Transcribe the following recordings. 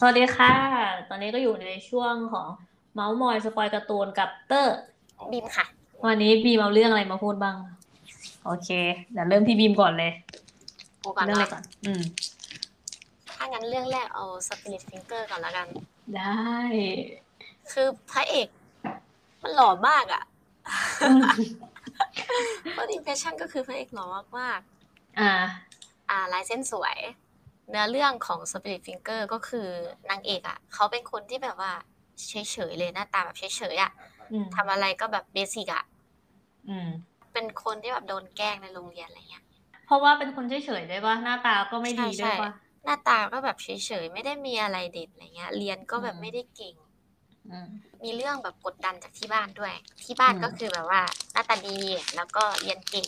สวัสดีค่ะ ตอนนี้ก็อยู่ในช่วงของเม้าท์มอย spoil การ์ตูนกับเตอร์บีมค่ะ วันนี้บีมเอาเรื่องอะไรมาพูดบ้าง โอเค เดี๋ยวเริ่มที่บีมก่อนเลยโอ้ก่อนเรื่องอะไรเนาะก่อน อืม ถ้างั้นเรื่องแรกเอา Spirit Finger ก่อนแล้วกัน ได้ คือพระเอก มันหล่อมากอะ่ะ first impression ก็คือพระเอกหล่อมากอ่าๆอ่าลายเส้นสวย เนื้อเรื่องของ Spirit Finger ก็คือนางเอกอะ่ะเขาเป็นคนที่แบบว่าเฉยๆเลยหน้าตาแบบเฉยๆอะ่ะอืมทำอะไรก็แบบเบสิกอะ่ะอืมเป็นคนที่แบบโดนแกล้งในโรงเรียนอะไรเงี้ยเพราะว่าเป็นคนเฉยๆด้วยปะหน้าตาก็ไม่ดีด้วยปะหน้าตาก็แบบเฉยๆไม่ได้มีอะไรเด่นอะไรเงี้ย เรียนก็แบบอืมไม่ได้เก่งอืมมีเรื่องแบบกดดันจากที่บ้านด้วย ที่บ้านอืมก็คือแบบว่าหน้าตาดีแล้วก็เรียนเก่ง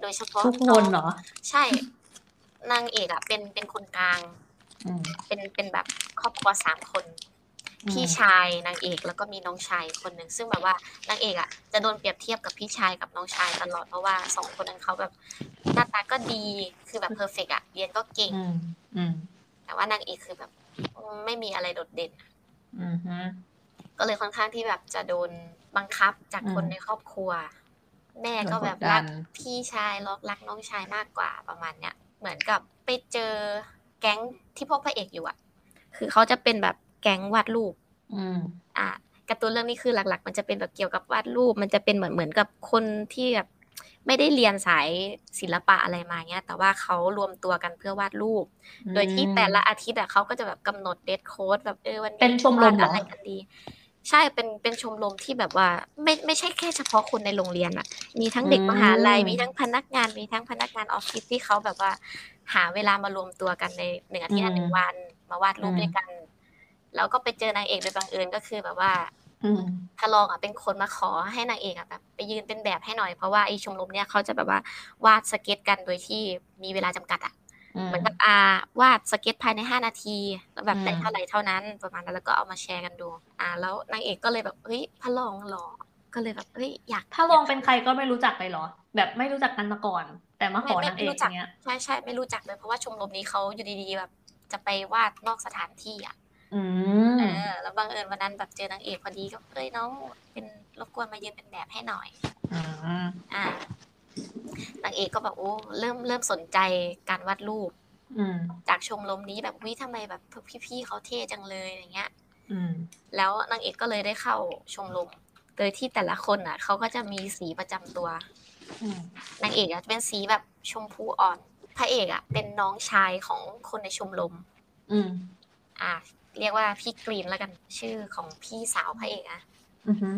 โดยเฉพาะทุกคนเหรอ ใช่ นางเอกอะเป็นเป็นคนกลาง อืม เป็นเป็นแบบครอบครัวสามคน อืม พี่ชายนางเอกแล้วก็มีน้องชายคนหนึ่งซึ่งแบบว่านางเอกอะจะโดนเปรียบเทียบกับพี่ชายกับน้องชายตลอดเพราะว่าสองคนนั้นเขาแบบหน้าตาก็ดีคือแบบเพอร์เฟกอะเรียนก็เก่ง อืม อืม แต่ว่านางเอกคือแบบไม่มีอะไรโดดเด่น อืมฮึ ก็เลยค่อนข้างที่แบบจะโดนบังคับจากคนอืมในครอบครัว แม่ก็แบบโดนกดดัรันกพี่ชายรักรักน้องชายมากกว่าประมาณเนี้ย เหมือนกับไปเจอแก๊งที่พวกพระเอกอยู่อะคือเขาจะเป็นแบบแก๊งวาดรูป อืมอะการ์ตูนเรื่องนี้คือหลัก ๆ มันจะเป็นแบบเกี่ยวกับวาดรูป มันจะเป็นเหมือนเหมือนกับคนที่แบบไม่ได้เรียนสายศิลปะอะไรมาเงี้ย แต่ว่าเขารวมตัวกันเพื่อวาดรูป โดยที่แต่ละอาทิตย์อะเขาก็จะแบบกำหนดเดทโค้ดแบบเออวันนี้เป็นชมรมเหรอวาดอะไรกันดี ใช่เป็นเป็นชมรมที่แบบว่า ไม่ไม่ใช่แค่เฉพาะคนในโรงเรียนอะมีทั้งเด็กมหาลัยมีทั้งพนักงาน มีทั้งพนักงานออฟฟิศที่เขาแบบว่า หาเวลามารวมตัวกันในหนึ่งอาทิตย์ละหนึ่งวัน มาวาดรูปด้วยกันแล้วก็ไปเจอนางเอกโดยบังเอิญก็คือแบบว่าอืมพระรองอะเป็นคนมาขอให้นางเอกอะแบบไปยืนเป็นแบบให้หน่อยเพราะว่าไอชมรมเนี่ยเขาจะแบบว่าวาดสเก็ตกันโดยที่มีเวลาจำกัดอะอืม เหมือนกับอาวาดสเก็ตภายในห้านาทีแล้วแบบอืมได้เท่าไหร่เท่านั้นประมาณนั้นแล้วก็เอามาแชร์กันดู อ่า แล้วนางเอกก็เลยแบบเฮ้ยพระรองหรอก็เลยแบบเฮ้ยอยากถ้าลองเป็นใครก็ไม่รู้จักเลยเหรอ แบบไม่รู้จักกันมาก่อน แต่มาขอไม่นางเอไม่กรู้จักเนี้ยใช่ใช่ไม่รู้จักเลยเพราะว่าชมรมนี้เขาอยู่ดีๆแบบจะไปวาดนอกสถานที่อะอืมเออแล้วบังเอิญวันนั้นแบบเจอนางเอกพอดีก็เอ้ยน้องเป็นรบกวนมายืนเป็นแบบให้หน่อยอืมอ่า นางเอกก็แบบโอ้เริ่มเริ่มสนใจการวาดรูปอืมจากชมรมนี้แบบวิทำไมแบบพี่ๆเขาเท่จังเลยอย่างเงี้ยอืมแล้วนางเอกก็เลยได้เข้าชมรมโดยที่แต่ละคนอะเขาก็จะมีสีประจำตัวอืมนางเอกอะเป็นสีแบบชมพูอ่อน พระเอกอะเป็นน้องชายของคนในชมรมอืมอะเรียกว่าพี่กรีนแล้วกันชื่อของพี่สาวพระเอกอะอือฮึ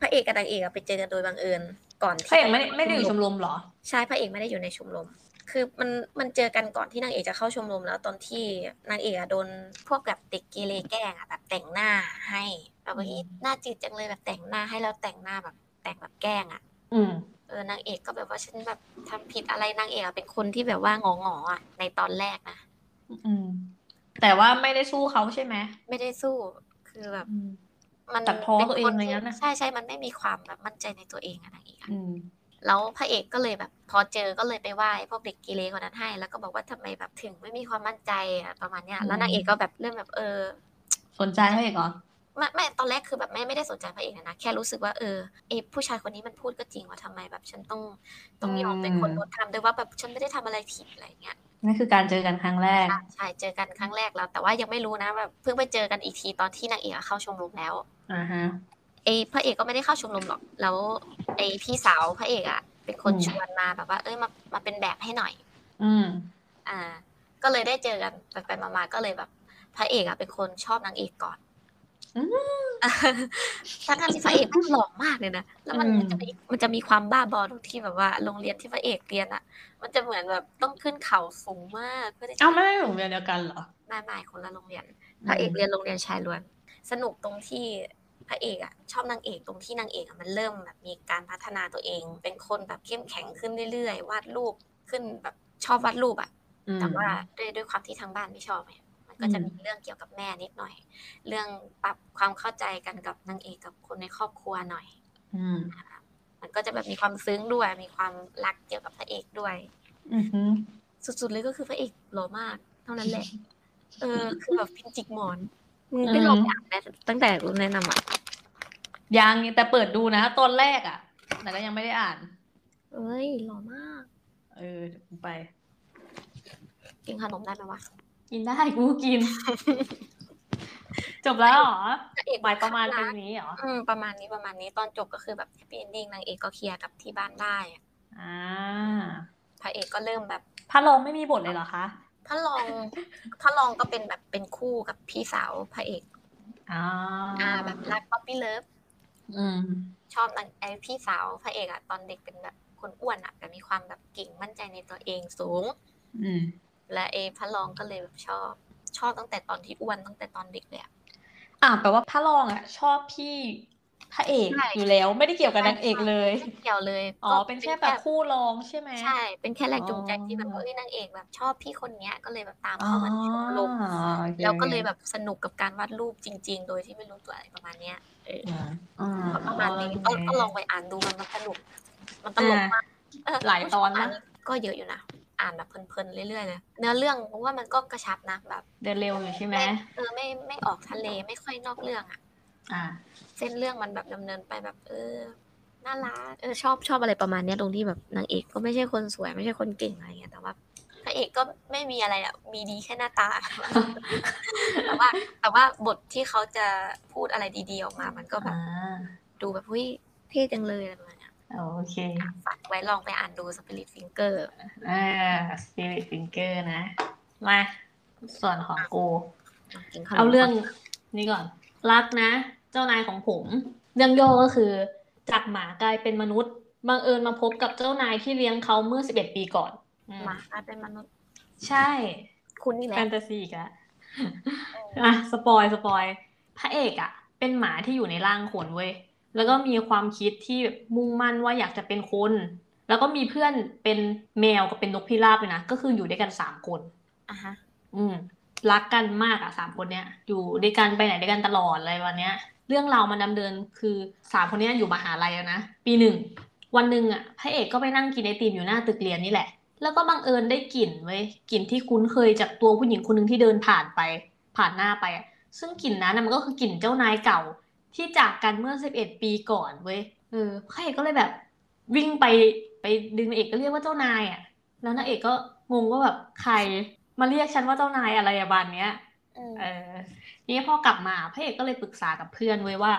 พระเอกกับนางเอกอะไปเจอกันโดยบังเอิญ ก่อนพที่ระเอกไม่ได้ไม่ได้อยู่ชมรมเหรอ ใช่พระเอกไม่ได้อยู่ในชมรม คือมันมันเจอกันก่อนที่นางเอกจะเข้าชมรมแล้วตอนที่นางเอกอะโดนพวกแบบเด็กเกเรแกล้งอะแบบแต่งหน้าให้แบบว่าอืมอีหน้าจืดจังเลยแบบแต่งหน้าให้แล้วแต่งหน้าแบบแต่งแบบแกล้งอะอืมเออนางเอกก็แบบว่าฉันแบบทำผิดอะไรนางเอกอะเป็นคนที่แบบว่างองอๆอะในตอนแรกนะอืมแต่ว่าไม่ได้สู้เขาใช่ไหมไม่ได้สู้คือแบบอื มมันตัดพ้อป็ตัวเองคนอะไรที่งั้นน่ะใช่ใช่มันไม่มีความแบบมั่นใจในตัวเองอะนางเอกอะอืมแล้วพระเอกก็เลยแบบ พอเจอก็เลยไปไหว้พวกเด็กกีเลคนนั้นให้ แล้วก็บอกว่าทำไมแบบถึงไม่มีความมั่นใจอะประมาณเนี้ยแล้วนางเอกก็แบบเริ่มแบบเออ สนใจพระเอกเหรอ ไม่ไม่ตอนแรกคือแบบไม่ไม่ได้สนใจพระเอกนะแค่รู้สึกว่าเออไอผู้ชายคนนี้มันพูดก็จริงว่าทำไมแบบ ฉันต้องต้องยอมเป็นคนอืมโดนทำด้วยว่าแบบฉันไม่ได้ทำอะไรผิดอะไรเงี้ยนั่นคือการเจอกันครั้งแรกใช่ใช่เจอกันครั้งแรกแล้ว แต่ว่ายังไม่รู้นะแบบเพิ่งไปเจอกันอีกทีตอนที่นางเอกอะเข้าชมรมแล้วอ่าฮะไอพระเอกก็ไม่ได้เข้าชมรมหรอกแล้วไอพี่สาวพระเอกอะเป็นคนอืมชวนมาแบบว่า เอ้ยมามาเป็นแบบให้หน่อย อืมอ่า ก็เลยได้เจอกันไปไปมาๆก็เลยแบบ พระเอกอะเป็นคนชอบนางเอกก่อน อืมทั้งทที่พระเอกมันหล่อมากเลยนะแล้วมันอืมมันจะมีมันจะมีความบ้าบอตรงที่แบบว่าโรงเรียนที่พระเอกเรียนอะมันจะเหมือนแบบต้องขึ้นเขาสูงมากเพื่อที่จะเอ้าไม่ได้โรงเรียนเดียวกันเหรอมาหมายคนละโรงเรียนพระเอกเรียนโรงเรียนชายล้วน สนุกตรงที่พระเอกอะชอบนางเอกตรงที่นางเอกอะมันเริ่มแบบมีการพัฒนาตัวเอง เป็นคนแบบเข้มแข็งขึ้นเรื่อยๆวาดรูปขึ้นแบบชอบวาดรูปอะอืมแต่ว่าด้วยด้วยความที่ทางบ้านไม่ชอบไงมัน ก็จะอืมมีเรื่องเกี่ยวกับแม่นิดหน่อย เรื่องปรับความเข้าใจกันกับนางเอกกับคนในครอบครัวหน่อยอืมมันก็จะแบบมีความซึ้งด้วย มีความรักเกี่ยวกับพระเอกด้วยอือฮึสุดๆเลยก็คือพระเอกหล่อมาก เท่านั้นแหละ เออ คือแบบฟินจิกหมอนมึงไม่ลองอ่านนะตั้งแต่รุ่นแนะนำอะยังแต่เปิดดูนะตอนแรกอะ แต่ก็ยังไม่ได้อ่าน เอ้ยหล่อมาก เออเดี๋ยวกูไปกินขนมได้ไหมวะ กินได้กูก็กิน จบแล้วเหรอพระเอกหมายประมาณรัเป็นกนี้เหรออืมประมาณนี้ประมาณนี้ตอนจบก็คือแบบ happy ending นางเอกก็เคลียร์กับที่บ้านได้อะอ่าพระเอกก็เริ่มแบบพระรองไม่มีบทเลยเหรอคะพระรองพระรองก็เป็นแบบเป็นคู่กับพี่สาวพระเอกอ่าอ่าแบบรัก puppy love อืมชอบนางไอพี่สาวพระเอกอะตอนเด็กเป็นแบบคนอ้วนอะแต่มีความแบบเก่งมั่นใจในตัวเองสูง อืม และเอพระรองก็เลยแบบชอบ ชอบตั้งแต่ตอนที่อ้วนตั้งแต่ตอนเด็กเลยอะอ่าแปลว่าพระรองอะ ชอบพี่พระเอกใช่อยู่แล้วไม่ได้เกี่ยวกับนางเอกเลย ไม่เกี่ยวเลยอ๋อเป็นแค่แบบคู่รองใช่ไหม ใช่ เป็นแค่แรงจูงใจอ๋อที่แบบเอ้ยนางเอกแบบชอบพี่คนเนี้ยก็เลยแบบตามเข้ามาในชมรมอ๋อโอคแล้วก็เลยแบบสนุกกับการวาดรูปจริง ๆ โดยที่ไม่รู้ตัวอะไรประมาณเนี้ยเอออ่าอ่าก็ประมาณนี้โอก็เค ก็ลองไปอ่านดูมันมันสนุก มันตลกมากเออหลายตอนนะ ก็เยอะอยู่นะ อ่านแบบเพลินๆเรื่อยๆเลยเนื้อเรื่องเพราะว่ามันก็กระชับนะแบบเดินเร็วอยู่ใช่ไหมไม่เออไม่ไม่ออกทะเลไม่ค่อยนอกเรื่องอะอ่า เส้นเรื่องมันแบบดำเนินไปแบบเออน่ารักเออชอบชอบอะไรประมาณเนี้ยตรงที่แบบนางเอกก็ไม่ใช่คนสวยไม่ใช่คนเก่งอะไรเงี้ยแต่ว่าพระเอกก็ไม่มีอะไรอะมีดีแค่หน้าตา แต่ว่า แต่ว่าบทที่เขาจะพูดอะไรดีๆออกมา มันก็แบบอ่าดูแบบเฮ้ยเท่จังเลยอะไรประมาณเนี้ย โอเคฝากไว้ลองไปอ่านดู Spirit Finger อ่า Spirit Finger นะ มา ส่วนของกูกินขนมเอาเรื่องนี้ก่อน รักนะ เจ้านายของผม เรื่องย่อก็คือ จากหมากลายเป็นมนุษย์บังเอิญมาพบกับเจ้านายที่เลี้ยงเขาเมื่อ11ปีก่อนอืมหมากลายเป็นมนุษย์ ใช่ คุณนี่แหละแฟนตาซีอีกแล้วอะ spoil spoil พระเอกอะเป็นหมาที่อยู่ในร่างคนเว้ย แล้วก็มีความคิดที่แบบมุ่งมั่นว่าอยากจะเป็นคน แล้วก็มีเพื่อนเป็นแมวกับเป็นนกพิราบเลยนะ ก็คืออยู่ด้วยกันสามคนอะฮะ อืม รักกันมากอะสามคนเนี้ย อยู่ด้วยกันไปไหนด้วยกันตลอดอะไรวันเนี้ย เรื่องราวมันดำเนินคือสามคนเนี้ยอยู่มหาลัยแล้วนะ ปีหนึ่ง วันหนึ่งอะพระเอกก็ไปนั่งกินไอติมอยู่หน้าตึกเรียนนี่แหละ แล้วก็บังเอิญได้กลิ่นเว้ย กลิ่นที่คุ้นเคยจากตัวผู้หญิงคนหนึ่งที่เดินผ่านไป ผ่านหน้าไปอะซึ่งกลิ่นนั้นน่ะมันก็คือกลิ่นเจ้านายเก่า ที่จากกันเมื่อสิบเอ็ดปีก่อนเว้ยเออพระเอกก็เลยแบบวิ่งไปไปดึงนางเอกก็เรียกว่าเจ้านายอะ แล้วนางเอกก็งงว่าแบบใครมาเรียกฉันว่าเจ้านายอะไรอะบานเนี้ยอืมเออทีนี้พอกลับมาพระเอกก็เลยปรึกษากับเพื่อนไว้ว่า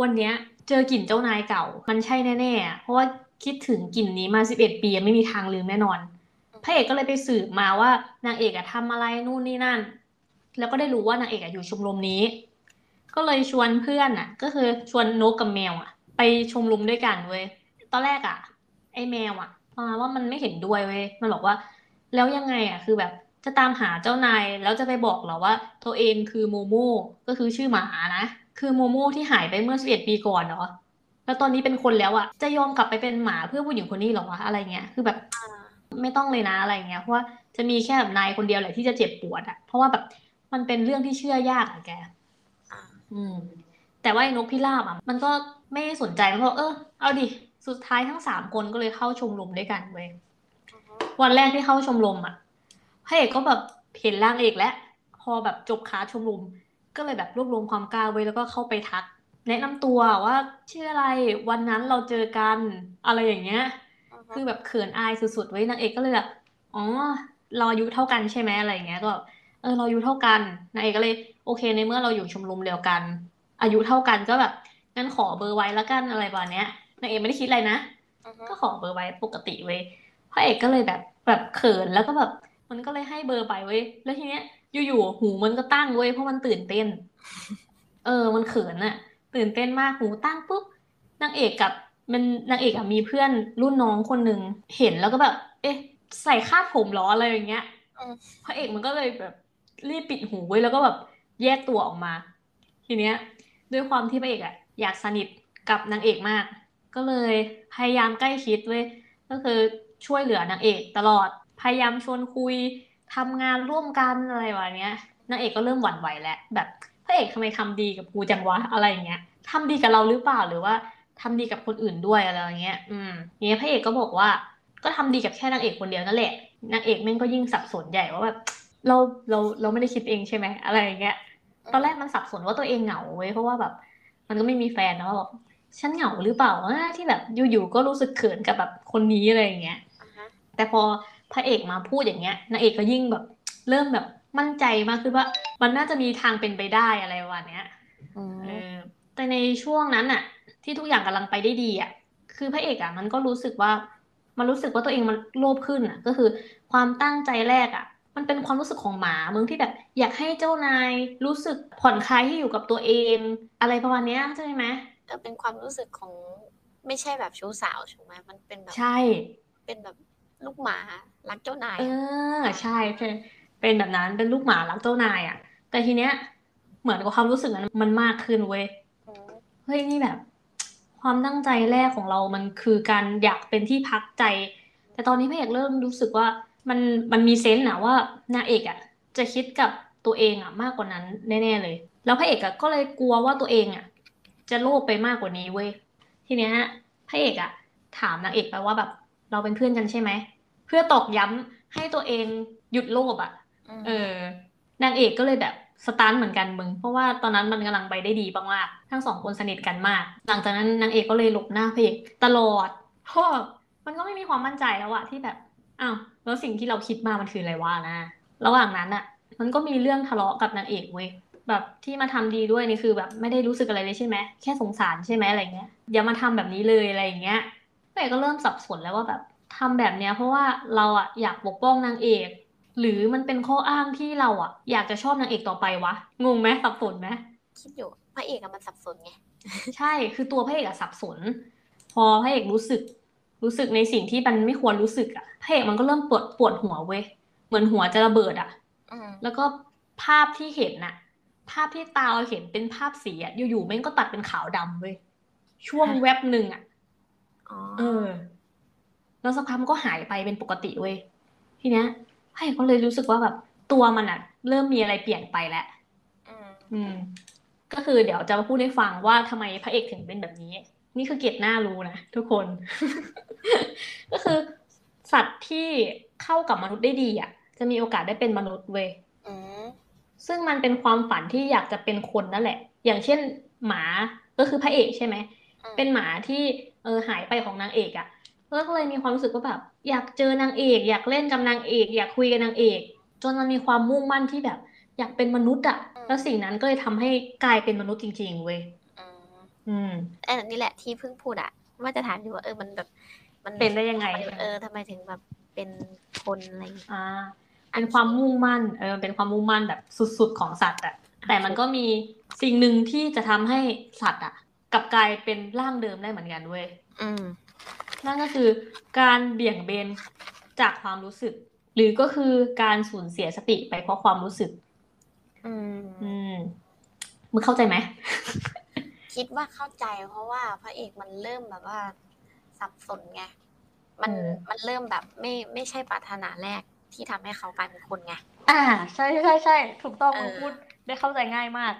วันเนี้ยเจอกลิ่นเจ้านายเก่า มันใช่แน่ๆอะเพราะว่าคิดถึงกลิ่นนี้มาสิบเอ็ดปีไม่มีทางลืมแน่นอนพระเอกก็เลยไปสืบมาว่านางเอกอะทำอะไรนู่นนี่นั่น แล้วก็ได้รู้ว่านางเอกอะอยู่ชมรมนี้ ก็เลยชวนเพื่อนอะ ก็คือชวนนกกับแมวอะ ไปชมรมด้วยกันเว้ยตอนแรกอะ ไอแมวอะประมาว่ามันไม่เห็นด้วยเว้ยมันบอกว่า แล้วยังไงอะคือแบบจะตามหาเจ้านายแล้วจะไปบอกเหรอว่า ตัวเองคือโมโม่ก็คือชื่อหมานะคือโมโม่ที่หายไปเมื่อสิบเอ็ดปีก่อนเนาะแล้วตอนนี้เป็นคนแล้วอะจะยอมกลับไปเป็นหมาเพื่อผู้หญิงคนนี้หรอวะอะไรเงี้ยคือแบบไม่ต้องเลยนะอะไรเงี้ยเพราะว่าจะมีแค่แบบนายคนเดียวแหละที่จะเจ็บปวดอะเพราะว่าแบบมันเป็นเรื่องที่เชื่อยากอะแก อ่าอืม แต่ว่าไอ้นกพิราบอะมันก็ไม่สนใจมันก็เออ เอาดิ สุดท้ายทั้งสามคนก็เลยเข้าชมรมด้วยกันเว้ยอือฮึวันแรกที่เข้าชมรมอะพระเอกก็แบบเห็นร่างเอกแล้ว พอแบบจบคลาสชมรมก็เลยแบบรวบรวมความกล้าไว้แล้วก็เข้าไปทัก แนะนำตัวว่าชื่ออะไรวันนั้นเราเจอกันอะไรอย่างเงี้ยอือฮึคือแบบเขินอายสุดๆไว้ยนางเอกก็เลยแบบอ๋อเราอายุเท่ากันใช่ไหมอะไรอย่างเงี้ยก็แบบเออเราอายุเท่ากันนางเอกก็เลย โอเค ในเมื่อเราอยู่ชมรมเดียวกัน อายุเท่ากันก็แบบงั้นขอเบอร์ไว้แล้วกันอะไรประมาณเนี้ยนางเอกไม่ได้คิดอะไรนะอือฮึก็ขอเบอร์ไว้ปกติเว้ยพระเอกก็เลยแบบแบบเขินแล้วก็แบบมันก็เลยให้เบอร์ไปเว้ยแล้วทีเนี้ยอยู่ๆหูมันก็ตั้งเว้ยเพราะมันตื่นเต้น เออ มันเขินอะตื่นเต้นมากหูตั้งปุ๊บนางเอกกับมันนางเอกอะมีเพื่อนรุ่นน้องคนหนึ่งเห็นแล้วก็แบบ เอ๊ะ ใส่คาดผมเหรออะไรอย่างเงี้ยอืมพระเอกมันก็เลยแบบรีบปิดหูไว้แล้วก็แบบ แยกตัวออกมา ทีเนี้ยด้วยความที่พระเอกอะอยากสนิทกับนางเอกมาก ก็เลยพยายามใกล้ชิดเว้ยก็คือช่วยเหลือนางเอกตลอดพยายามชวนคุยทำงานร่วมกันอะไรแบบเนี้ยนางเอกก็เริ่มหวั่นไหวแล้วแบบพระเอกทำไมทำดีกับกูจังวะอะไรอย่างเงี้ยทำดีกับเราหรือเปล่าหรือว่าทำดีกับคนอื่นด้วยอะไรอย่างเงี้ย อืมเนี้ยพระเอกก็บอกว่า ก็ทำดีกับแค่นางเอกคนเดียวนั่นแหละนางเอกแม่งก็ยิ่งสับสนใหญ่ว่าแบบ เราเราเราไม่ได้คิดเองใช่ไหมอะไรอย่างเงี้ยตอนแรกมันสับสนว่าตัวเองเหงาเว้ยเพราะว่าแบบ มันก็ไม่มีแฟนนะว่าแบบฉันเหงาหรือเปล่าว่าที่แบบอยู่ๆก็รู้สึกเขินกับแบบคนนี้อะไรอย่างเงี้ยอ่าฮะแต่พอพระเอกมาพูดอย่างเงี้ยนางเอกก็ยิ่งแบบ เริ่มแบบมั่นใจมากขึ้นว่า มันน่าจะมีทางเป็นไปได้อะไรประมาณเนี้ยอืมเออแต่ในช่วงนั้นอะที่ทุกอย่างกำลังไปได้ดีอะคือพระเอกอะมันก็รู้สึกว่า มันรู้สึกว่าตัวเองมันโลภขึ้นอะก็คือ ความตั้งใจแรกอะ มันเป็นความรู้สึกของหมามึงที่แบบอยากให้เจ้านายรู้สึกผ่อนคลายที่อยู่กับตัวเอง อะไรประมาณเนี้ยใช่ไหมเออเป็นความรู้สึกของไม่ใช่แบบชู้สาวถูกไหมมันเป็นแบบใช่ เป็นแบบลูกหมารักเจ้านาย เออะอใช่ใช่เป็นแบบนั้นเป็นลูกหมารักเจ้านายอะแต่ทีเนี้ย เหมือนกับความรู้สึกนั้นมันมากขึ้นเว้ยอืมเฮ้ยนี่แบบ ความตั้งใจแรกของเรามันคือการอยากเป็นที่พักใจ แต่ตอนนี้พระเอกเริ่มรู้สึกว่า มันมันมีเซนส์นะว่านางเอกอะจะคิดกับตัวเองอะมากกว่านั้นแน่ๆเลย แล้วพระเอกอะก็เลยกลัวว่าตัวเองอะจะโลภไปมากกว่านี้เว้ยทีเนี้ยพระเอกอะถามนางเอกไปว่าแบบเราเป็นเพื่อนกันใช่ไหมเพื่อตอกย้ำให้ตัวเองหยุดโลภอะมเออนางเอกก็เลยแบบสตันเหมือนกันมึง เพราะว่าตอนนั้นมันกำลังไปได้ดีมากๆทั้งสองคนสนิทกันมาก หลังจากนั้นนางเอกก็เลยหลบหน้าพระเอกตลอดเพราะแบบมันก็ไม่มีความมั่นใจแล้วอะที่แบบอ้าว แล้วสิ่งที่เราคิดมามันคืออะไรวะนะ ระหว่างนั้นอะมันก็มีเรื่องทะเลาะกับนางเอกเว้ยแบบที่มาทำดีด้วยนี่คือแบบไม่ได้รู้สึกอะไรเลยใช่ไหมแค่สงสารใช่ไหมอะไรเงี้ยอย่ามาทำแบบนี้เลยอะไรอย่างเงี้ยพระเอกก็เริ่มสับสนแล้วว่าแบบทำแบบเนี้ยเพราะว่าเราอะอยากปกป้องนางเอก หรือมันเป็นข้ออ้างที่เราอะอยากจะชอบนางเอกต่อไปวะงงไหมสับสนไหมคิดอยู่พระเอกอะมันสับสนไงใช่คือตัวพระเอกอะสับสน พอพระเอกรู้สึก รู้สึกในสิ่งที่มันไม่ควรรู้สึกอะพระเอกมันก็เริ่มปวดปวดหัวเว้ยเหมือนหัวจะระเบิดอะอืมแล้วก็ภาพที่เห็นน่ะ ภาพที่ตาเราเห็นเป็นภาพสีอะอยู่ๆแม่งก็ตัดเป็นขาวดำเว้ยช่วงแวบหนึ่งอะอ๋อเออ แล้วสักพักมันก็หายไปเป็นปกติเว้ยทีเนี้ยพระเอกก็เลยรู้สึกว่าแบบตัวมันอะเริ่มมีอะไรเปลี่ยนไปแล้วอืมอืมก็คือเดี๋ยวจะมาพูดให้ฟังว่าทำไมพระเอกถึงเป็นแบบนี้ นี่คือเกียรติหน้ารู้นะทุกคน ก็คือสัตว์ที่เข้ากับมนุษย์ได้ดีอะ จะมีโอกาสได้เป็นมนุษย์เว้ยอืมซึ่งมันเป็นความฝันที่อยากจะเป็นคนนั่นแหละ อย่างเช่นหมาก็คือพระเอกใช่ไหมอืมเป็นหมาที่เออหายไปของนางเอกอะก็เลยมีความรู้สึกว่าแบบอยากเจอนางเอก อยากเล่นกับนางเอก อยากคุยกับนางเอก จนมันมีความมุ่งมั่นที่แบบ อยากเป็นมนุษย์อะ แล้วสิ่งนั้นก็เลยทำให้กลายเป็นมนุษย์จริง ๆ เว้ย อืมอืมเออนี่แหละที่เพิ่งพูดอะว่าจะถามอยู่ว่าเออมันแบบ มันเป็นได้ยังไง เออทำไมถึงแบบเป็นคนอะไรอย่างเงี้ยอ่าเป็นความมุ่งมั่นเออเป็นความมุ่งมั่นแบบสุดๆของสัตว์อะแต่มันก็มีสิ่งหนึ่งที่จะทำให้สัตว์อะกลับกลายเป็นร่างเดิมได้เหมือนกันเว้ยอืมนั่นก็คือการเบี่ยงเบนจากความรู้สึก หรือก็คือการสูญเสียสติไปเพราะความรู้สึก อืม อืมมึงเข้าใจไหม คิดว่าเข้าใจ เพราะว่าพระเอกมันเริ่มแบบว่าสับสนไง มันเออมันเริ่มแบบไม่ไม่ใช่ปรารถนาแรกที่ทำให้เขากลายเป็นคนไง อ่า ใช่ใช่ใช่ถูกต้องเออมึงพูดได้เข้าใจง่ายมาก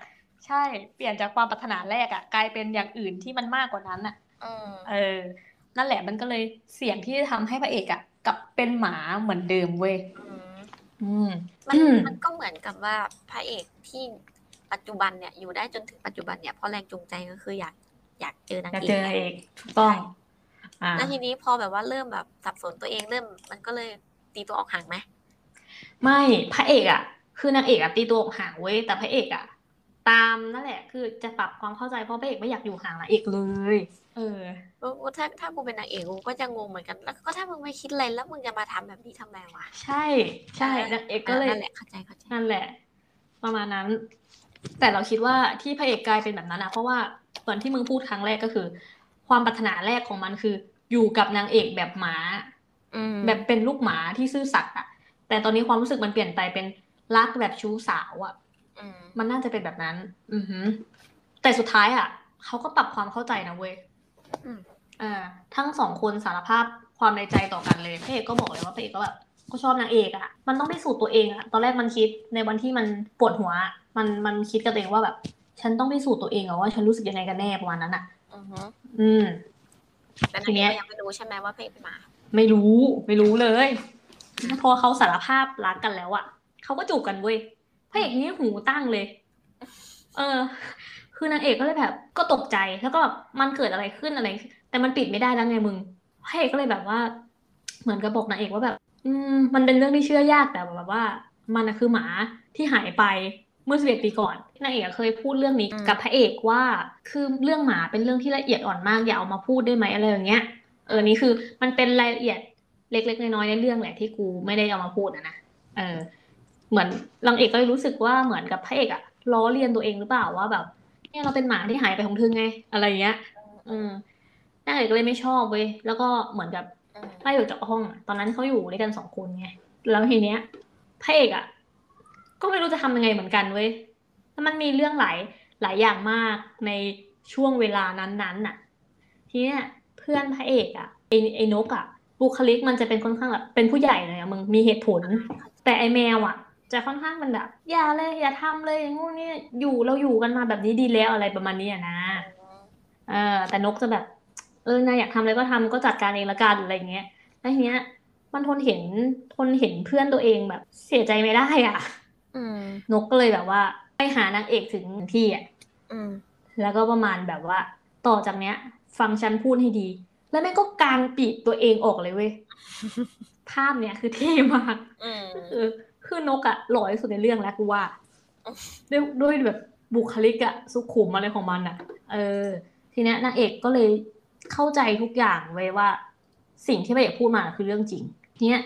ใช่ เปลี่ยนจากความปรารถนาแรกอะกลายเป็นอย่างอื่นที่มันมากกว่านั้นอะอืมเออ นั่นแหละมันก็เลยเสี่ยงที่จะทำให้พระเอกอะกลับเป็นหมาเหมือนเดิมเว้ยอืมอืมมันอืมมันก็เหมือนกับว่าพระเอกที่ ปัจจุบันเนี่ยอยู่ได้จนถึงปัจจุบันเนี่ยเพราะแรงจูงใจก็คืออยากอยากเจอนางอยากเอกเจอไงเอกถูกต้องอ่าแล้วทีนี้พอแบบว่าเริ่มแบบสับสนตัวเองเริ่มมันก็เลยตีตัวออกห่างไหมไม่พระเอกอะคือนางเอกอะตีตัวออกห่างเว้ยแต่พระเอกอะตามนั่นแหละ คือจะปรับความเข้าใจเพราะพระเอกไม่อยากอยู่ห่างนางเอกเลย เออกูกูถ้าถ้ากูเป็นนางเอกกูก็จะงงเหมือนกัน แล้วก็ถ้ามึงไม่คิดอะไรแล้วมึงจะมาทำแบบนี้ทำไมวะใช่ ใช่นางเอกก็เลยนั่นแหละเข้าใจเข้าใจนั่นแหละ ประมาณนั้น แต่เราคิดว่าที่พระเอกกลายเป็นแบบนั้นอะเพราะว่าเหมือนที่มึงพูดครั้งแรกก็คือ ความปรารถนาแรกของมันคือ อยู่กับนางเอกแบบหมาอืมแบบเป็นลูกหมาที่ซื่อสัตย์อะแต่ตอนนี้ความรู้สึกมันเปลี่ยนไปเป็นรักแบบชู้สาวอะอืมมันน่าจะเป็นแบบนั้น อือหือแต่สุดท้ายอะเขาก็ปรับความเข้าใจนะเว้ยอืมอ่าทั้งสองคนสารภาพความในใจต่อกันเลยพระเอกก็บอกเลยว่าพระเอกก็แบบก็ชอบนางเอกอะมันต้องพิสูจน์ตัวเองอะตอนแรกมันคิดในวันที่มันปวดหัวอะ มันมันคิดกับตัวเองว่าแบบ ฉันต้องพิสูจน์ตัวเองอะว่าฉันรู้สึกยังไงกันแน่ประมาณนั้นอะอือฮึอืมแต่ทีนางเนี้เอยกก็ยังไม่รู้ใช่ไหมว่าเพลงเป็นหมา ไม่รู้ไม่รู้เลย พอเขาสารภาพรักกันแล้วอะเขาก็จูบกันเว้ยพระเอกนี่หูตั้งเลย เออ คือนางเอกก็เลยแบบ ก็ตกใจแล้วก็แบบมันเกิดอะไรขึ้นอะไร แต่มันปิดไม่ได้แล้วไงมึงพระเอกก็เลยแบบว่า เหมือนกับบอกนางเอกว่าแบบ อืม มันเป็นเรื่องที่เชื่อยากแต่แบบว่า มันนะคือหมาที่หายไป เมื่อสิบเอ็ดปีก่อนนางเอกเคยพูดเรื่องนี้กับพระเอกว่า คือเรื่องหมาเป็นเรื่องที่ละเอียดอ่อนมากอย่าเอามาพูดได้ไหมอะไรอย่างเงี้ย เออนี่คือมันเป็นรายละเอียดเล็กๆน้อยๆในเรื่องแหละที่กูไม่ได้เอามาพูดนะนะเออ เหมือนนางเอกก็เลยรู้สึกว่าเหมือนกับพระเอกอะล้อเลียนตัวเองหรือเปล่าว่าแบบเนี่ยเราเป็นหมาที่หายไปของเธอไง อะไรเงี้ยอืมนางเอกก็เลยไม่ชอบเว้ยแล้วก็เหมือนกับอืมไล่ออกจากห้องอะตอนนั้นเขาอยู่ด้วยกันสองคนไงแล้วทีเนี้ยพระเอกอะ ก็ไม่รู้จะทำยังไงเหมือนกันเว้ยแล้วมันมีเรื่องหลายหลายอย่างมากในช่วงเวลานั้นๆน่ะ ทีเนี้ยเพื่อนพระเอกอะไอไอนกอะบุคลิกมันจะเป็นค่อนข้างแบบเป็นผู้ใหญ่เลยอะมึงมีเหตุผล แต่ไอแมวอะจะค่อนข้างมันแบบอย่าเลยอย่าทำเลยงูนี่อยู่เราอยู่กันมาแบบนี้ดีแล้วอะไรประมาณนี้นะเออแต่นกจะแบบ เออนายอยากทำอะไรก็ทำก็จัดการเองละกันอะไรเงี้ยแล้วทีเนี้ย มันทนเห็นทนเห็นเพื่อนตัวเองแบบเสียใจไม่ได้อะ นกก็เลยแบบว่า ไปหานางเอกถึงที่อะอืมแล้วก็ประมาณแบบว่า ต่อจากเนี้ย ฟังฉันพูดให้ดี แล้วแม่งก็กางปีกตัวเองออกเลยเว้ยภาพเนี้ยคือเท่มากอืมเออคือนกอะหล่อที่สุดในเรื่องแล้วกูว่า ด้วยด้วยแบบบุคลิกอะสุขุมอะไรของมันอะเออ ทีเนี้ยนางเอกก็เลยเข้าใจทุกอย่างไว้ว่า สิ่งที่พระเอกพูดมาคือเรื่องจริงทีเนี้ย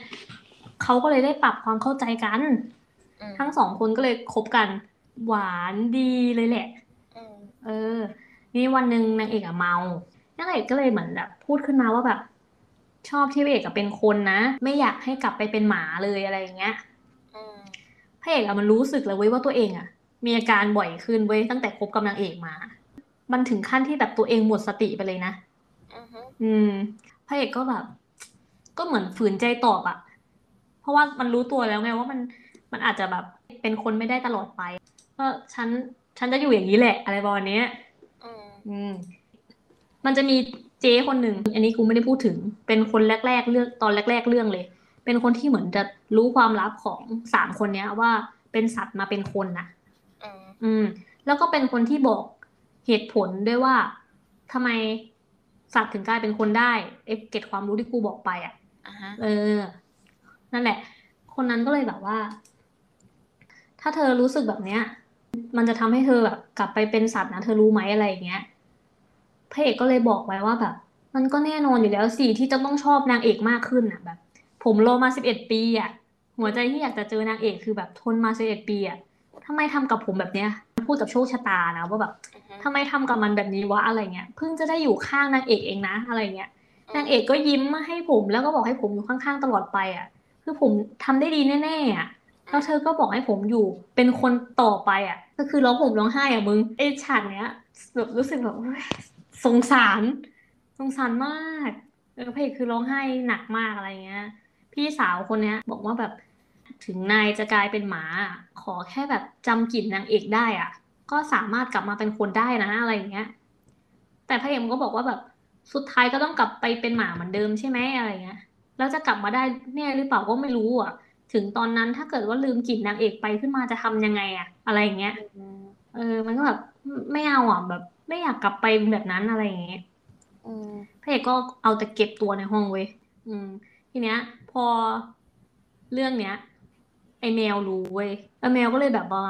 เขาก็เลยได้ปรับความเข้าใจกันอืม ทั้งสองคนก็เลยคบกันหวานดีเลยแหละอืมเออ นี่วันหนึ่งนางเอกอะเมานางเอกก็เลยเหมือนแบบพูดขึ้นมาว่าแบบ ชอบที่พระเอกอะเป็นคนนะ ไม่อยากให้กลับไปเป็นหมาเลยอะไรอย่างเงี้ยอืมพระเอกอะมันรู้สึกเลยเว้ยว่าตัวเองอะมีอาการบ่อยขึ้นเว้ยตั้งแต่คบกับนางเอกมา มันถึงขั้นที่แบบตัวเองหมดสติไปเลยนะอืมอืมพระเอกก็แบบ ก็เหมือนฝืนใจตอบอะเพราะว่ามันรู้ตัวแล้วไงว่ามัน มันอาจจะแบบเป็นคนไม่ได้ตลอดไปก็ฉันฉันจะอยู่อย่างนี้แหละ อะไรประมาณเนี้ยอืมอืมมันจะมีเจ๊คนหนึ่งอันนี้กูไม่ได้พูดถึง เป็นคนแรก ๆ เรื่องตอนแรก ๆ เรื่องเลย เป็นคนที่เหมือนจะรู้ความลับของสามคนเนี้ย ว่าเป็นสัตว์มาเป็นคนนะอืมอืมแล้วก็เป็นคนที่บอกเหตุผลด้วยว่าทำไมสัตว์ถึงกลายเป็นคนได้ไอ้เกร็ดความรู้ที่กูบอกไปอะอ่าฮะเออ นั่นแหละ คนนั้นก็เลยแบบว่า ถ้าเธอรู้สึกแบบเนี้ย มันจะทำให้เธอแบบกลับไปเป็นสัตว์นะ เธอรู้ไหมอะไรอย่างเงี้ยพระเอกก็เลยบอกไว้ว่าแบบ มันก็แน่นอนอยู่แล้วสิที่จะต้องชอบนางเอกมากขึ้นอะแบบ ผมรอมาสิบเอ็ดปีอะหัวใจที่อยากจะเจอนางเอกคือแบบทนมาสิบเอ็ดปีอะทำไมทำกับผมแบบเนี้ย พูดกับโชคชะตานะว่าแบบอือฮึทำไมทำกับมันแบบนี้วะอะไรเงี้ยเพิ่งจะได้อยู่ข้างนางเอกเองนะอะไรเงี้ยนางเอกก็ยิ้มมาให้ผมแล้วก็บอกให้ผมอยู่ข้างๆตลอดไปอะ คือผมทำได้ดีแน่ๆอะ แล้วเธอก็บอกให้ผมอยู่เป็นคนต่อไปอะ ก็คือร้องผมร้องไห้อะมึงไอ้ฉากเนี้ยแบบรู้สึกแบบสงสารสงสารมากเออพระเอกคือร้องไห้หนักมากอะไรเงี้ย พี่สาวคนเนี้ย บอกว่าแบบถึงนายจะกลายเป็นหมา ขอแค่แบบจำกลิ่นนางเอกได้อะ ก็สามารถกลับมาเป็นคนได้นะอะไรอย่างเงี้ย แต่พระเอกมันก็บอกว่าแบบสุดท้ายก็ต้องกลับไปเป็นหมาเหมือนเดิมใช่ไหมอะไรเงี้ยแล้วจะกลับมาได้แน่หรือเปล่าก็ไม่รู้อะ ถึงตอนนั้นถ้าเกิดว่าลืมกลิ่นนางเอกไปขึ้นมาจะทำยังไงอะอะไรอย่างเงี้ยอืมเออ มันก็แบบไม่เอาอะแบบ ไม่อยากกลับไปแบบนั้นอะไรอย่างเงี้ยอืมพระเอกก็เอาแต่เก็บตัวในห้องเว้ยอืม ทีเนี้ย พอเรื่องเนี้ย ไอแมวรู้เว้ยไอแมวก็เลยแบบว่า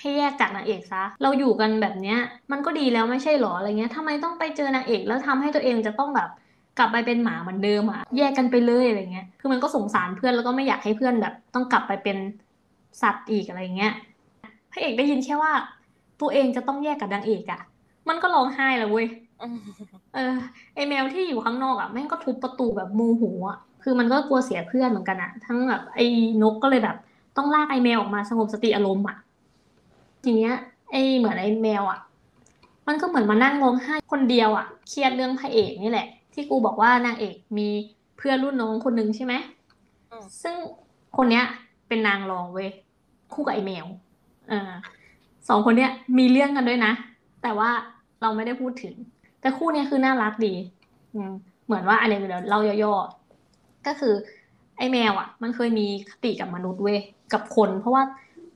ให้แยกจากนางเอกซะ เราอยู่กันแบบเนี้ย มันก็ดีแล้วไม่ใช่หรออะไรเงี้ยทำไมต้องไปเจอนางเอกแล้วทำให้ตัวเองจะต้องแบบ กลับไปเป็นหมาเหมือนเดิมอะแยกกันไปเลยอะไรเงี้ยคือมันก็สงสารเพื่อนแล้วก็ไม่อยากให้เพื่อนแบบ ต้องกลับไปเป็นสัตว์อีกอะไรเงี้ยพระเอกได้ยินแค่ว่า ตัวเองจะต้องแยกกับนางเอกอะมันก็ร้องไห้แล้วเว้ยอืมเออไอแมวที่อยู่ข้างนอกอะแม่งก็ทุบประตูแบบโมโหอะคือมันก็กลัวเสียเพื่อนเหมือนกันอะ ทั้งแบบไอ้นกก็เลยแบบ ต้องลากไอแมวออกมาสงบสติอารมณ์อะทีเนี้ย ไอเหมือนไอแมวอะ มันก็เหมือนมานั่งร้องไห้คนเดียวอะเครียดเรื่องพระเอกนี่แหละ ที่กูบอกว่านางเอกมีเพื่อนรุ่นน้องคนนึงใช่ไหมอืมซึ่งคนเนี้ย เป็นนางรองเว้ยคู่กับไอแมวเออสองคนเนี้ยมีเรื่องกันด้วยนะ แต่ว่าเราไม่ได้พูดถึง แต่คู่เนี้ยคือน่ารักดีอืมเหมือนว่าอันนี้เดี๋ยวเล่าย่อๆก็คือ ไอ้แมวอะ มันเคยมีคติกับมนุษย์เว้ยกับคน เพราะว่า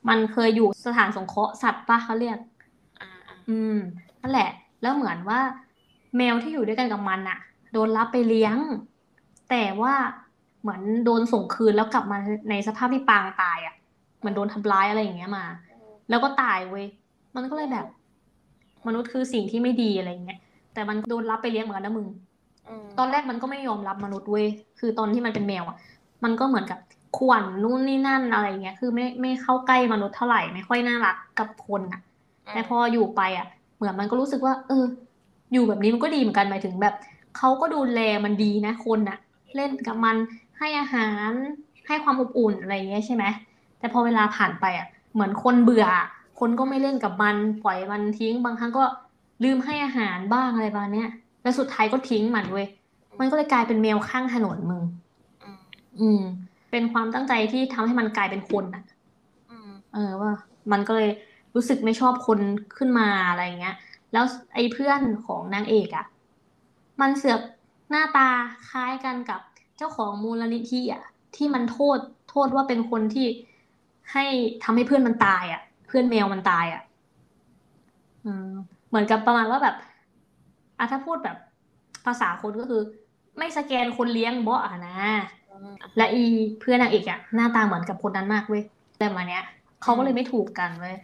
มันเคยอยู่สถานสงเคราะห์สัตว์ปะเขาเรียกอ่าอ่าอืมนั่นแหละ แล้วเหมือนว่าแมวที่อยู่ด้วยกันกับมันอะ โดนรับไปเลี้ยง แต่ว่าเหมือนโดนส่งคืนแล้วกลับมาในสภาพที่ปางตายอะเหมือนโดนทำร้ายอะไรอย่างเงี้ยมา แล้วก็ตายเว้ยมันก็เลยแบบ มนุษย์คือสิ่งที่ไม่ดีอะไรเงี้ยแต่มันโดนรับไปเลี้ยงเหมือนกันนะมึงอืมตอนแรกมันก็ไม่ยอมรับมนุษย์เว้ยคือตอนที่มันเป็นแมวอะ มันก็เหมือนกับขวัญนู่นนี่นั่นอะไรเงี้ย คือไม่ไม่เข้าใกล้มนุษย์เท่าไหร่ไม่ค่อยน่ารักกับคนอะ แต่พออยู่ไปอะ เหมือนมันก็รู้สึกว่า เออ อยู่แบบนี้มันก็ดีเหมือนกันหมายถึงแบบ เขาก็ดูแลมันดีนะคนอะเล่นกับมันให้อาหารให้ความอบอุ่นอะไรเงี้ยใช่ไหมแต่พอเวลาผ่านไปอะเหมือนคนเบื่อ คนก็ไม่เล่นกับมันปล่อยมันทิ้ง บางครั้งก็ลืมให้อาหารบ้างอะไรประมาณเนี้ยแล้วสุดท้ายก็ทิ้งมันเว้ยมันก็เลยกลายเป็นแมวข้างถนนมึงอืมอืมเป็นความตั้งใจที่ทำให้มันกลายเป็นคนอะอืมเออว่า มันก็เลยรู้สึกไม่ชอบคนขึ้นมาอะไรเงี้ย แล้วไอ้เพื่อนของนางเอกอะ มันเสือกหน้าตาคล้ายกันกับเจ้าของมูลนิธิอะที่มันโทษโทษว่าเป็นคนที่ให้ทำให้เพื่อนมันตายอะ เพื่อนแมวมันตายอะอืมเหมือนกับประมาณว่าแบบอะถ้าพูดแบบภาษาคนก็คือ ไม่สแกนคนเลี้ยงบ่อะนะ และอีเพื่อนนางเอกอะหน้าตาเหมือนกับคนนั้นมากเว้ยแต่มาเนี้ยเขาก็เลยไม่ถูกกันเว้ย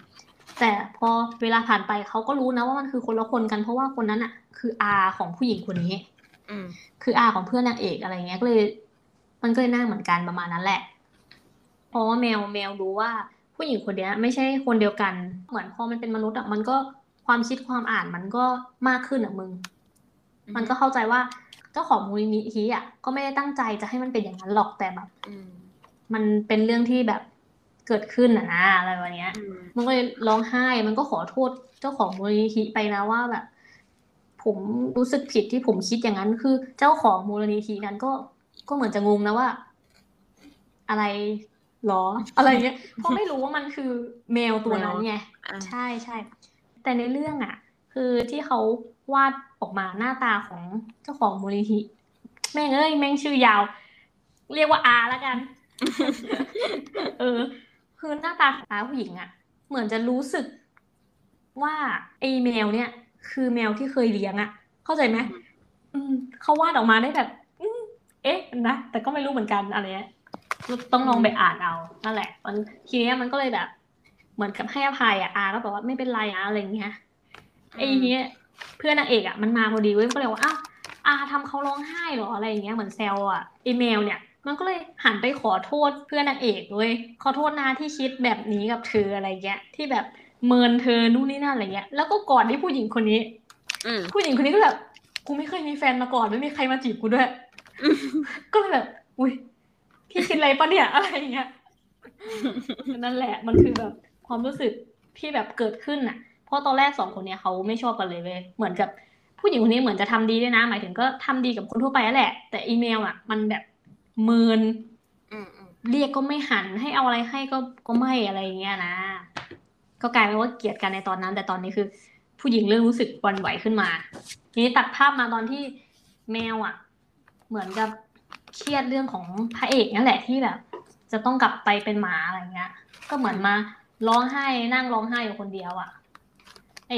แต่พอเวลาผ่านไปเขาก็รู้นะว่ามันคือคนละคนกันเพราะว่าคนนั้นอะคืออาของผู้หญิงคนนี้อืมคืออาของเพื่อนนางเอกอะไรเงี้ยก็เลย มันก็เลยหน้าเหมือนกันประมาณนั้นแหละ เพราะว่าแมวแมวรู้ว่าผู้หญิงคนเนี้ยไม่ใช่คนเดียวกัน เหมือนพอมันเป็นมนุษย์อะมันก็ความคิดความอ่านมันก็มากขึ้นอะมึง มันก็เข้าใจว่าเจ้าของมูลนิธิอะก็ไม่ได้ตั้งใจจะให้มันเป็นอย่างนั้นหรอกแต่แบบอืมมันเป็นเรื่องที่แบบ เกิดขึ้นอะนะอะไรวันเนี้ยอืมมันก็เลยร้องไห้ มันก็ขอโทษเจ้าของมูลนิธิไปนะว่าแบบ ผมรู้สึกผิดที่ผมคิดอย่างนั้นคือเจ้าของมูลนิธินั้นก็ก็เหมือนจะงงนะว่า อะไรหรอ อะไรเงี้ยเพราะไม่รู้ว่ามันคือแมวตัวนั้นไงอ่าใช่ใช่แต่ในเรื่องอะ คือที่เขาวาดออกมาหน้าตาของเจ้าของมูลนิธิแม่งเอ้ยแม่งชื่อยาว เรียกว่าอาแล้วกัน เออ คือหน้าตาของอาผู้หญิงอะเหมือนจะรู้สึกว่าไอ้แมวเนี่ย คือแมวที่เคยเลี้ยงอะเข้าใจไหมอืมเขาวาดออกมาได้แบบอืมเอ๊ะนะแต่ก็ไม่รู้เหมือนกันอะไรเงี้ยต้องลองไปอ่านเอานั่นแหละ มันทีเนี้ยมันก็เลยแบบ เหมือนกับให้อภัยอะอาก็บอกว่าไม่เป็นไรนะอะไรเงี้ยไอ้เนี้ยเพื่อนนางเอกอะมันมาพอดีเว้ยมันก็เลยว่าอ้าวอาทำเขาร้องไห้เหรออะไรอย่างเงี้ยเหมือนแซวอะไอแมวเนี่ย มันก็เลยหันไปขอโทษเพื่อนนางเอกเว้ยขอโทษนะที่คิดแบบนี้กับเธออะไรเงี้ยที่แบบเมินเธอนู่นนี่นั่นอะไรเงี้ยแล้วก็ก่อนที่ผู้หญิงคนนี้อืมผู้หญิงคนนี้ก็แบบกูไม่เคยมีแฟนมาก่อนไม่มีใครมาจีบกูด้วยก็เลยแบบ อุ้ยพี่คิดอะไรปะเนี่ยอะไรอย่างเงี้ยนั่นแหละ มันคือแบบความรู้สึกที่แบบเกิดขึ้นน่ะ เพราะตอนแรกสองคนเนี้ยเขาไม่ชอบกันเลยเว้ยเหมือนกับผู้หญิงคนนี้เหมือนจะทำดีด้วยนะ หมายถึงก็ทำดีกับคนทั่วไปนั่นแหละ แต่อีเมลอะ มันแบบเมินอืมอืมเรียกก็ไม่หันให้เอาอะไรให้ก็ก็ไม่อะไรอย่างเงี้ยนะก็กลายเป็นว่าเกลียดกันในตอนนั้น แต่ตอนนี้คือ ผู้หญิงเริ่มรู้สึกหวันไหวขึ้นมา ทีนี้ตัดภาพมาตอนที่แมวอะ เหมือนกับเครียดเรื่องของพระเอกนั่นแหละที่แบบ จะต้องกลับไปเป็นหมาอะไรเงี้ย ก็เหมือนมาร้องไห้นั่งร้องไห้อยู่คนเดียวอะไอ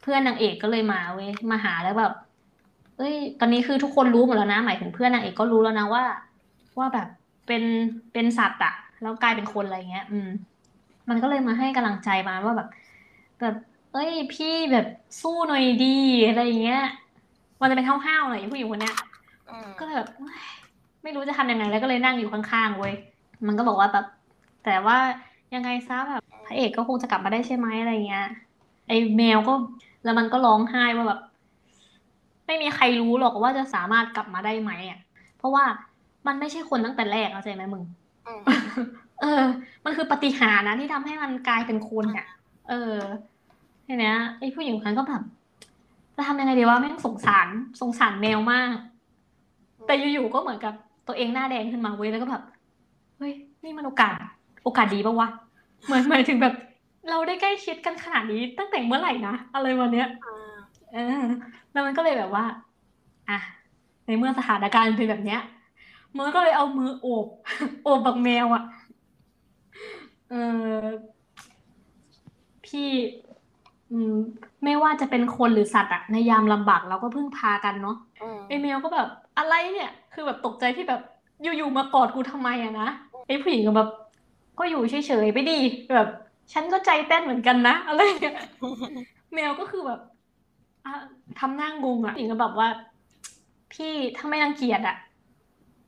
เพื่อนนางเอกก็เลยมาเว้ยมาหาแล้วแบบ เอ้ย ตอนนี้คือทุกคนรู้หมดแล้วนะ หมายถึงเพื่อนนางเอกก็รู้แล้วนะว่า ว่าแบบเป็นเป็นสัตว์อะแล้วกลายเป็นคนอะไรเงี้ย อืม มันก็เลยมาให้กำลังใจมาว่าแบบ แบบ เอ้ย พี่แบบสู้หน่อยดีอะไรอย่างเงี้ย มันจะเป็นห้าวๆหน่อยผู้หญิงคนเนี้ยอืมก็เลยแบบเฮ้ยไม่รู้จะทำยังไงแล้วก็เลยนั่งอยู่ข้างๆเว้ยมันก็บอกว่าแบบ แต่ว่ายังไงซะแบบพระเอกก็คงจะกลับมาได้ใช่ไหมอะไรเงี้ยไอ้แมวก็แล้วมันก็ร้องไห้ว่าแบบ ไม่มีใครรู้หรอกว่าจะสามารถกลับมาได้ไหมอะ เพราะว่ามันไม่ใช่คนตั้งแต่แรกเข้าใจไหมมึงอืมเออ มันคือปาฏิหาริย์นะที่ทำให้มันกลายเป็นคนอะ เออทีเนี้ยไอ้ผู้หญิงคนนั้นก็แบบจะทำยังไงดีวะแม่งสงสารสงสารแมวมาก แต่อยู่ๆก็เหมือนกับตัวเองหน้าแดงขึ้นมาเว้ยแล้วก็แบบเฮ้ยนี่มันโอกาส โอกาสดีปะวะเหมือนหมายถึงแบบ เราได้ใกล้ชิดกันขนาดนี้ตั้งแต่เมื่อไหร่นะอะไรวันเนี้ยอ่า เออแล้วมันก็เลยแบบว่า อะ ในเมื่อสถานการณ์เป็นแบบเนี้ยเมอก็เลยเอามือโอบโอบบักแมวอะ เออพี่อืมไม่ว่าจะเป็นคนหรือสัตว์อะในยามลำบากเราก็พึ่งพากันเนาะอืมไอแมวก็แบบอะไรเนี่ย คือแบบตกใจที่แบบอยู่ๆมากอดกูทำไมอะนะไอผู้หญิงก็แบบ ก็อยู่เฉยๆไปดิแบบ ฉันก็ใจเต้นเหมือนกันนะอะไรอย่างเงี้ยแมวก็คือแบบอะ ทำหน้างงอะหญิงก็แบบว่า พี่ถ้าไม่รังเกียจอะ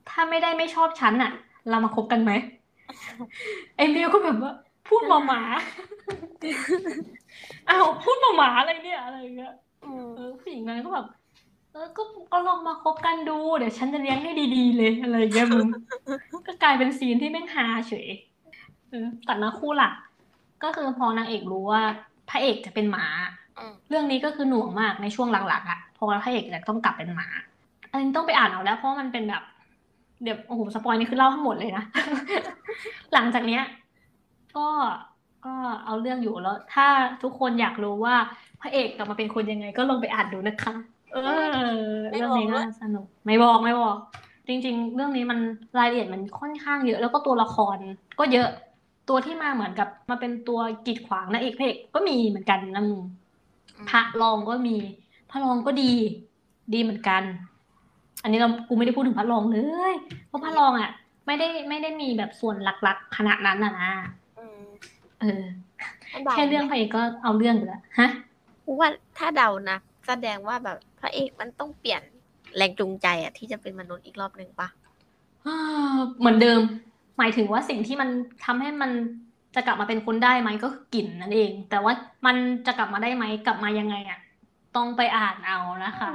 ถ้าไม่ได้ไม่ชอบฉันอะ เรามาคบกันไหมไอ้แมวก็แบบว่า พูดหมาหมาอ้าวพูดหมาหมาอะไรเนี่ยอะไรอย่างเงี้ยอืมเออผู้หญิงนั้นก็แบบเออก็ก็ลองมาคบกันดู เดี๋ยวฉันจะเลี้ยงให้ดีๆเลยอะไรอย่างเงี้ยมึงก็กลายเป็นซีนที่แม่งฮาเฉยเออตัดมาคู่หลักก็คือพอนางเอกรู้ว่าพระเอกจะเป็นหมาอืม เรื่องนี้ก็คือหน่วงมากในช่วงหลังๆอะเพราะว่าพระเอกจะต้องกลับเป็นหมา อันนี้ต้องไปอ่านเอาแล้ว เพราะว่ามันเป็นแบบ เดี๋ยวโอ้โหสปอยนี่คือเล่าทั้งหมดเลยนะ หลังจากเนี้ย ก็ก็เอาเรื่องอยู่แล้ว ถ้าทุกคนอยากรู้ว่าพระเอกกลับมาเป็นคนยังไง ก็ลองไปอ่านดูนะคะ เออ เรื่องนี้น่าสนุก ไม่บอกไม่บอก จริง ๆ เรื่องนี้มันรายละเอียดมันค่อนข้างเยอะ แล้วก็ตัวละครก็เยอะ ตัวที่มาเหมือนกับมาเป็นตัวกีดขวางนางเอกพระเอกก็มีเหมือนกันนะมึง พระรองก็มี พระรองก็ดี ดีเหมือนกัน อันนี้เรากูไม่ได้พูดถึงพระรองเลย เพราะพระรองอะ ไม่ได้ไม่ได้มีแบบส่วนหลักๆขนาดนั้นน่ะนะอืมเออให้เดาแค่เรื่องพระเอกก็เอาเรื่องอยู่แล้วฮะกูว่าถ้าเดานะแสดงว่าแบบพระเอกมันต้องเปลี่ยนแรงจูงใจอะที่จะเป็นมนุษย์อีกรอบหนึ่งปะอ่าเหมือนเดิม หมายถึงว่าสิ่งที่มันทำให้มัน จะกลับมาเป็นคนได้ไหมก็คือกลิ่นนั่นเอง แต่ว่ามันจะกลับมาได้ไหมกลับมายังไงอะต้องไปอ่านเอานะคะ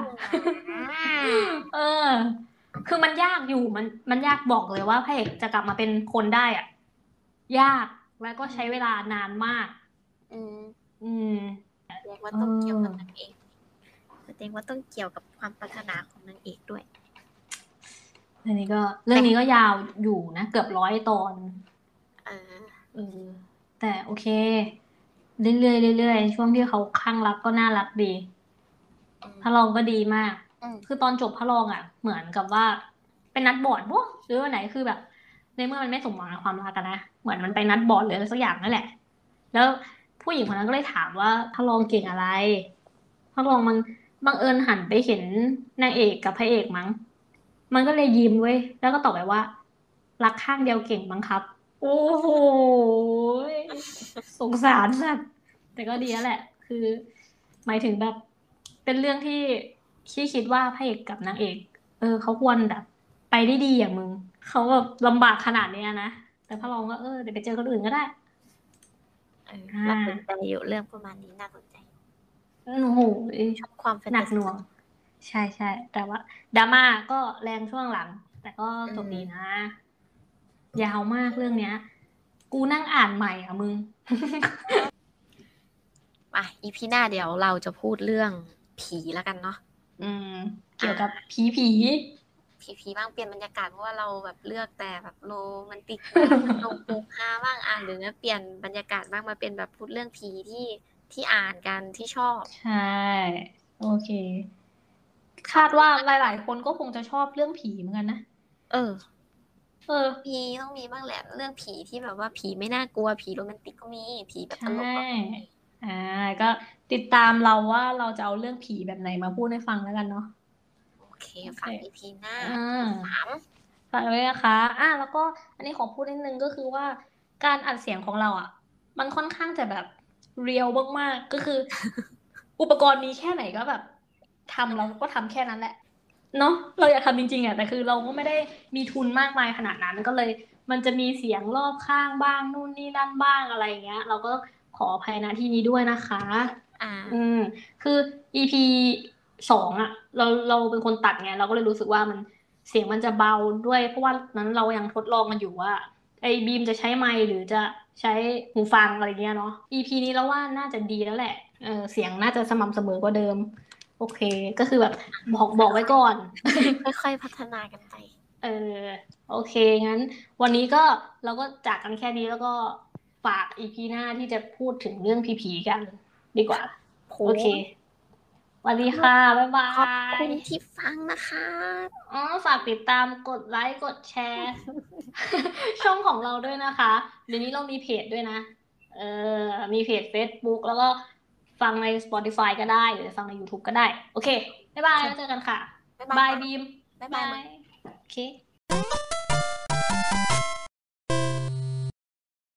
เออ คือมันยากอยู่มันมันยากบอกเลยว่าพระเอกจะกลับมาเป็นคนได้อะยากแล้วก็ใช้เวลานานมาก อืมอืมแสดงว่าต้องเกี่ยวกับนางเอกแสดงว่าต้องเกี่ยวกับความปรารถนาของนางเอกด้วยเรื่องนี้ก็ เรื่องนี้ก็ยาวอยู่นะ เกือบร้อยตอนเออ เออ แต่โอเค เรื่อยๆเรื่อยๆช่วงที่เขาข้างรักก็น่ารักดีอืมพระรองก็ดีมาก อืม คือตอนจบพระรองอะ เหมือนกับว่า เป็นนัดบอร์ดบ่หรือว่าไหนคือแบบ ในเมื่อมันไม่สมหวังในความรักกันนะ เหมือนมันไปนัดบอร์ดหรืออะไรสักอย่างนั่นแหละ แล้วผู้หญิงคนนั้นก็เลยถามว่าพระรองเก่งอะไรพระรองมันบังเอิญหันไปเห็นนางเอกกับพระเอกมั้ง มันก็เลยยิ้มเว้ย แล้วก็ตอบไปว่า รักข้างเดียวเก่งมั้งครับ โอ้โหสงสารสัตว์แต่ก็ดีแล้วแหละ คือ หมายถึงแบบ เป็นเรื่องที่ที่คิดว่าพระเอกกับนางเอก เออเขาควรแบบ ไปได้ดีอย่างมึงเขาแบบลำบากขนาดเนี้ยนะแต่พระรองก็เออเดี๋ยวไปเจอคนอื่นก็ได้เอออ่าน่าสนใจอยู่เรื่องประมาณนี้น่าสนใจโอ้โหชอบความแฟนหนัตากซีหน่วง ใช่ใช่แต่ว่าดราม่าก็แรงช่วงหลัง แต่ก็จบดีนะ ยาวมากเรื่องเนี้ย กูนั่งอ่านใหม่อะมึงอะอีพีหน้าเดี๋ยวเราจะพูดเรื่องผีแล้วกันเนาะอืม เกี่ยวกับผีผีผีผีบ้างเปลี่ยนบรรยากาศเพราะว่าเราแบบเลือกแต่แบบโรแมนติกบ้างโรโปกฮาบ้างอะหรือเปลี่ยนบรรยากาศบ้างมาเป็นแบบพูดเรื่องผีที่ที่อ่านกันที่ชอบ ใช่ โอเค คาดว่าหลาย ๆ คนก็คงจะชอบเรื่องผีเหมือนกันนะ เออ เออมีต้องมีบ้างแหละเรื่องผีที่แบบว่าผีไม่น่ากลัวผีโรแมนติกก็มีผีแบบตลกก็มีอ่าก็ติดตามเราว่าเราจะเอาเรื่องผีแบบไหนมาพูดให้ฟังแล้วกันเนาะโอเคฟังอีพีหน้าอ่าสามฝากเลยนะคะอะแล้วก็อันนี้ขอพูดนิดนึงก็คือว่าการอัดเสียงของเราอะ มันค่อนข้างจะแบบเรียวมากๆก็คือ อุปกรณ์มีแค่ไหนก็แบบทำเราก็ทำแค่นั้นแหละ เนาะเราอยากทำจริงๆอะแต่คือเราก็ไม่ได้มีทุนมากมายขนาดนั้นก็เลย มันจะมีเสียงรอบข้างบ้างนู่นนี่นั่นบ้างอะไรอย่างเงี้ย เราก็ขออภัยณที่นี้ด้วยนะคะ อ่า อืม คือ EP สองอะเราเราเป็นคนตัดไงเราก็เลยรู้สึกว่ามันเสียงมันจะเบาด้วย เพราะว่านั้นเรายังทดลองกันอยู่ว่าไอ้บีมจะใช้ไมค์หรือจะใช้หูฟังอะไรเงี้ยเนาะ EP นี้เราว่าน่าจะดีแล้วแหละเออเสียงน่าจะสม่ำเสมอกว่าเดิม โอเค ก็คือแบบบอกบอกไว้ก่อน ค่อยๆพัฒนากันไป เออ โอเค งั้น วันนี้ก็เราก็จากกันแค่นี้แล้วก็ฝากอีพีหน้าที่จะพูดถึงเรื่องผีๆกันดีกว่า โอเควัสดีค่ะ บ๊ายบาขอบยคุณที่ฟังนะคะ อ๋อ ฝากติดตามกดไลค์ กดแชร์ ช่องของเราด้วยนะคะ เดี๋ยวนี้เรามีเพจด้วยนะ เออ มีเพจ Facebook แล้วก็ ฟังใน Spotify ก็ได้ หรือฟังใน YouTube ก็ได้ โอเค บ๊ายบายแล้วเจอกันค่ะ บ๊ายบาบายยบีม บ๊ายบายโอเค